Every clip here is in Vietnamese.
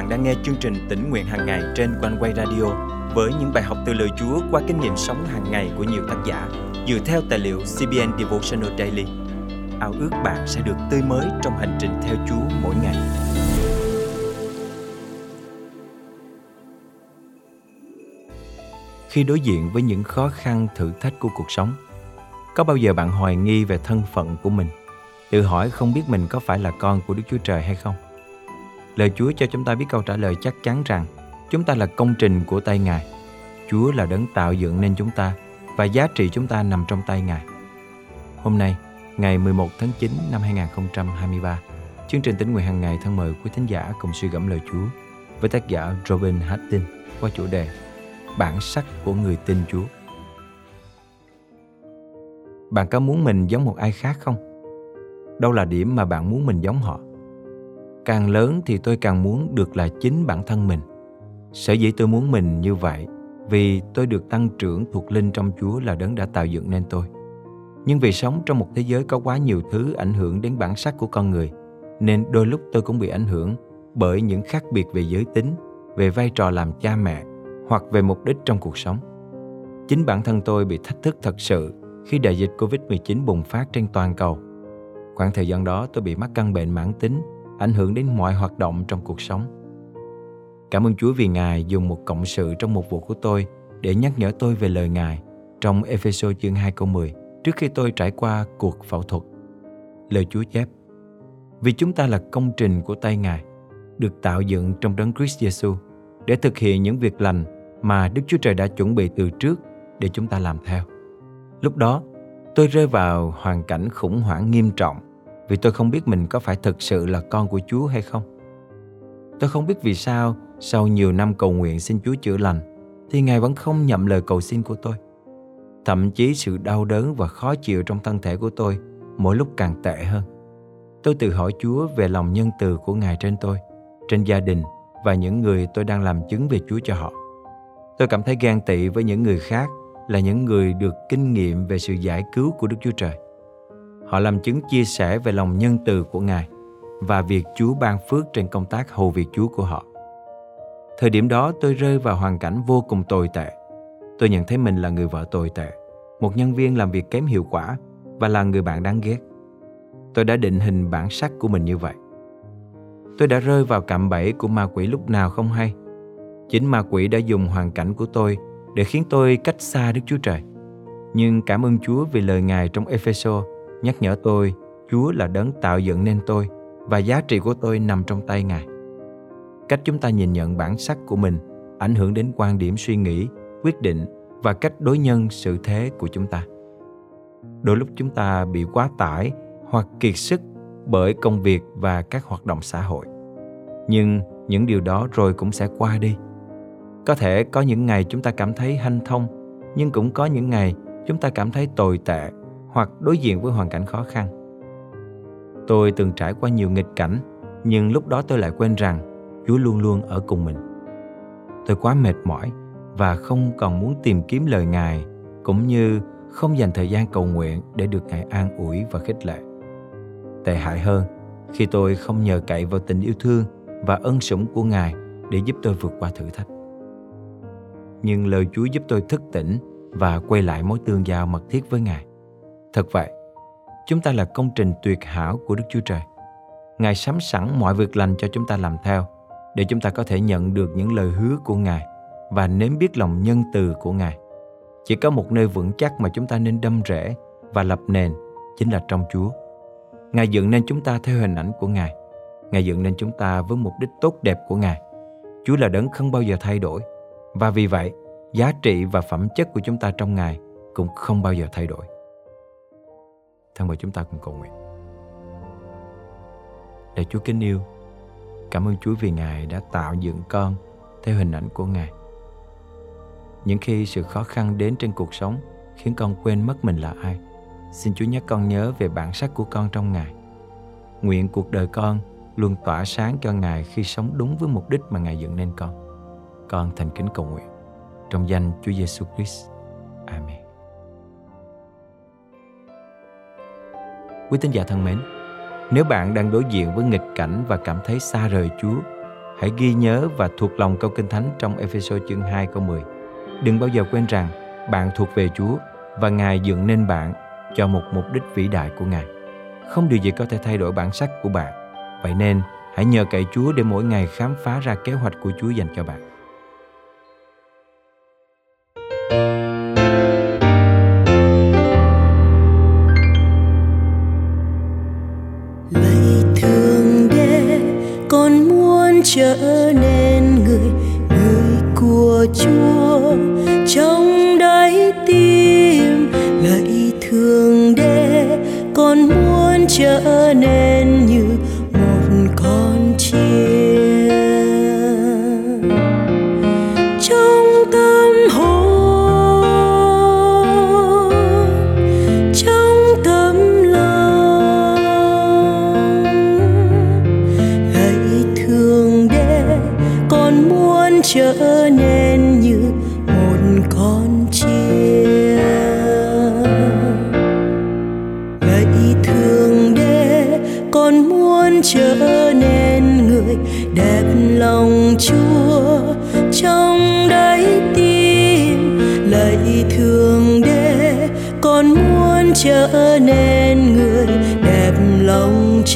bạn đang nghe chương trình tỉnh nguyện hàng ngày trên quanh quay radio với những bài học từ lời Chúa qua kinh nghiệm sống hàng ngày của nhiều tác giả dựa theo tài liệu CBN Devotional Daily. Ao ước bạn sẽ được tươi mới trong hành trình theo Chúa mỗi ngày. Khi đối diện với những khó khăn thử thách của cuộc sống, có bao giờ bạn hoài nghi về thân phận của mình, tự hỏi không biết mình có phải là con của Đức Chúa Trời hay không? Lời Chúa cho chúng ta biết câu trả lời chắc chắn rằng chúng ta là công trình của tay Ngài. Chúa là đấng tạo dựng nên chúng ta và giá trị chúng ta nằm trong tay Ngài. Hôm nay, ngày 11 tháng 9 năm 2023, chương trình tính nguyện hàng ngày thân mời quý thính giả cùng suy gẫm lời Chúa với tác giả Robin Hattin qua chủ đề Bản sắc của người tin Chúa. Bạn có muốn mình giống một ai khác không? Đâu là điểm mà bạn muốn mình giống họ? Càng lớn thì tôi càng muốn được là chính bản thân mình. Sở dĩ tôi muốn mình như vậy, vì tôi được tăng trưởng thuộc linh trong chúa là đấng đã tạo dựng nên tôi. Nhưng vì sống trong một thế giới có quá nhiều thứ ảnh hưởng đến bản sắc của con người, nên đôi lúc tôi cũng bị ảnh hưởng bởi những khác biệt về giới tính, về vai trò làm cha mẹ, hoặc về mục đích trong cuộc sống. Chính bản thân tôi bị thách thức thật sự khi đại dịch Covid-19 bùng phát trên toàn cầu. Khoảng thời gian đó tôi bị mắc căn bệnh mãn tính ảnh hưởng đến mọi hoạt động trong cuộc sống. Cảm ơn Chúa vì Ngài dùng một cộng sự trong một vụ của tôi để nhắc nhở tôi về lời Ngài trong Ephesos chương 2 câu 10 trước khi tôi trải qua cuộc phẫu thuật. Lời Chúa chép Vì chúng ta là công trình của tay Ngài, được tạo dựng trong đấng Christ Jesus để thực hiện những việc lành mà Đức Chúa Trời đã chuẩn bị từ trước để chúng ta làm theo. Lúc đó, tôi rơi vào hoàn cảnh khủng hoảng nghiêm trọng vì tôi không biết mình có phải thực sự là con của Chúa hay không. Tôi không biết vì sao sau nhiều năm cầu nguyện xin Chúa chữa lành thì Ngài vẫn không nhậm lời cầu xin của tôi. Thậm chí sự đau đớn và khó chịu trong thân thể của tôi mỗi lúc càng tệ hơn. Tôi tự hỏi Chúa về lòng nhân từ của Ngài trên tôi, trên gia đình và những người tôi đang làm chứng về Chúa cho họ. Tôi cảm thấy ghen tị với những người khác là những người được kinh nghiệm về sự giải cứu của Đức Chúa Trời. Họ làm chứng chia sẻ về lòng nhân từ của Ngài và việc Chúa ban phước trên công tác hầu việc Chúa của họ. Thời điểm đó tôi rơi vào hoàn cảnh vô cùng tồi tệ. Tôi nhận thấy mình là người vợ tồi tệ, một nhân viên làm việc kém hiệu quả và là người bạn đáng ghét. Tôi đã định hình bản sắc của mình như vậy. Tôi đã rơi vào cạm bẫy của ma quỷ lúc nào không hay. Chính ma quỷ đã dùng hoàn cảnh của tôi để khiến tôi cách xa Đức Chúa Trời. Nhưng cảm ơn Chúa vì lời Ngài trong Ephesos nhắc nhở tôi Chúa là đấng tạo dựng nên tôi và giá trị của tôi nằm trong tay Ngài. Cách chúng ta nhìn nhận bản sắc của mình ảnh hưởng đến quan điểm suy nghĩ, quyết định và cách đối nhân sự thế của chúng ta. Đôi lúc chúng ta bị quá tải hoặc kiệt sức bởi công việc và các hoạt động xã hội. Nhưng những điều đó rồi cũng sẽ qua đi. Có thể có những ngày chúng ta cảm thấy hanh thông, nhưng cũng có những ngày chúng ta cảm thấy tồi tệ hoặc đối diện với hoàn cảnh khó khăn. Tôi từng trải qua nhiều nghịch cảnh, nhưng lúc đó tôi lại quên rằng Chúa luôn luôn ở cùng mình. Tôi quá mệt mỏi và không còn muốn tìm kiếm lời Ngài, cũng như không dành thời gian cầu nguyện để được Ngài an ủi và khích lệ. Tệ hại hơn, khi tôi không nhờ cậy vào tình yêu thương và ân sủng của Ngài để giúp tôi vượt qua thử thách. Nhưng lời Chúa giúp tôi thức tỉnh và quay lại mối tương giao mật thiết với Ngài. Thật vậy, chúng ta là công trình tuyệt hảo của Đức Chúa Trời. Ngài sắm sẵn mọi việc lành cho chúng ta làm theo, để chúng ta có thể nhận được những lời hứa của Ngài và nếm biết lòng nhân từ của Ngài. Chỉ có một nơi vững chắc mà chúng ta nên đâm rễ và lập nền, chính là trong Chúa. Ngài dựng nên chúng ta theo hình ảnh của Ngài. Ngài dựng nên chúng ta với mục đích tốt đẹp của Ngài. Chúa là đấng không bao giờ thay đổi. Và vì vậy, giá trị và phẩm chất của chúng ta trong Ngài cũng không bao giờ thay đổi. Thân mời chúng ta cùng cầu nguyện. Lạy Chúa kính yêu, cảm ơn Chúa vì Ngài đã tạo dựng con theo hình ảnh của Ngài. Những khi sự khó khăn đến trên cuộc sống khiến con quên mất mình là ai, xin Chúa nhắc con nhớ về bản sắc của con trong Ngài. Nguyện cuộc đời con luôn tỏa sáng cho Ngài khi sống đúng với mục đích mà Ngài dựng nên con. Con thành kính cầu nguyện. Trong danh Chúa Giêsu Christ. Quý tín giả thân mến, nếu bạn đang đối diện với nghịch cảnh và cảm thấy xa rời Chúa, hãy ghi nhớ và thuộc lòng câu kinh thánh trong Ephesos chương 2 câu 10. Đừng bao giờ quên rằng bạn thuộc về Chúa và Ngài dựng nên bạn cho một mục đích vĩ đại của Ngài. Không điều gì có thể thay đổi bản sắc của bạn. Vậy nên, hãy nhờ cậy Chúa để mỗi ngày khám phá ra kế hoạch của Chúa dành cho bạn. Của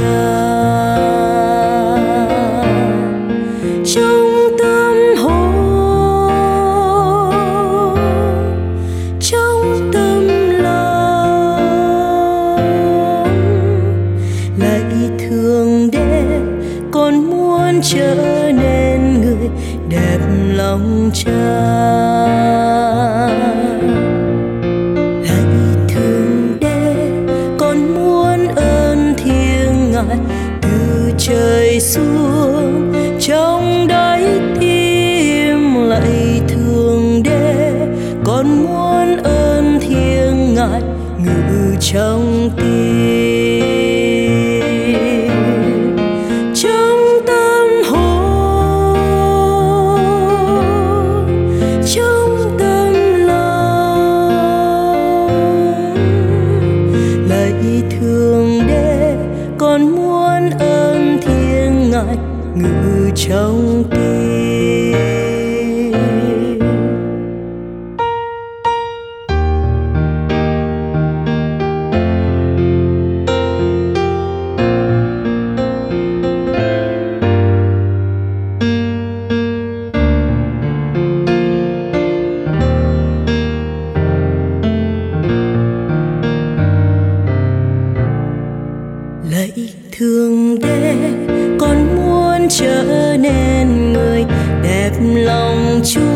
lòng ngại từ trời xuống, trong đáy tim lại thương đế con muốn ơn thiêng ngài ngự trong tim trở nên người đẹp lòng chúa.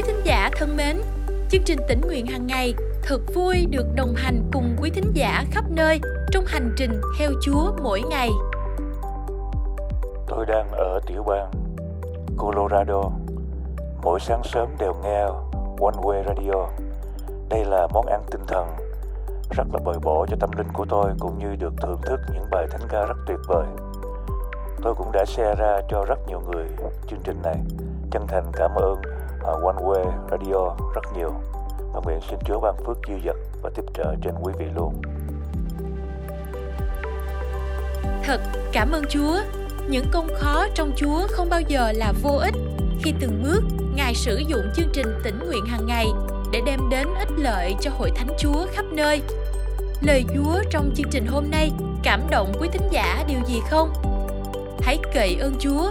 Quý thính giả thân mến, chương trình tỉnh nguyện hàng ngày thật vui được đồng hành cùng quý thính giả khắp nơi trong hành trình theo Chúa mỗi ngày. Tôi đang ở tiểu bang Colorado. Mỗi sáng sớm đều nghe One Way Radio. Đây là món ăn tinh thần rất là bồi bổ cho tâm linh của tôi cũng như được thưởng thức những bài thánh ca rất tuyệt vời. Tôi cũng đã share ra cho rất nhiều người chương trình này. Chân thành cảm ơn uh, One Way Radio rất nhiều và nguyện xin Chúa ban phước dư dật và tiếp trợ trên quý vị luôn. Thật cảm ơn Chúa. Những công khó trong Chúa không bao giờ là vô ích khi từng bước Ngài sử dụng chương trình tỉnh nguyện hàng ngày để đem đến ích lợi cho hội thánh Chúa khắp nơi. Lời Chúa trong chương trình hôm nay cảm động quý thính giả điều gì không? Hãy cậy ơn Chúa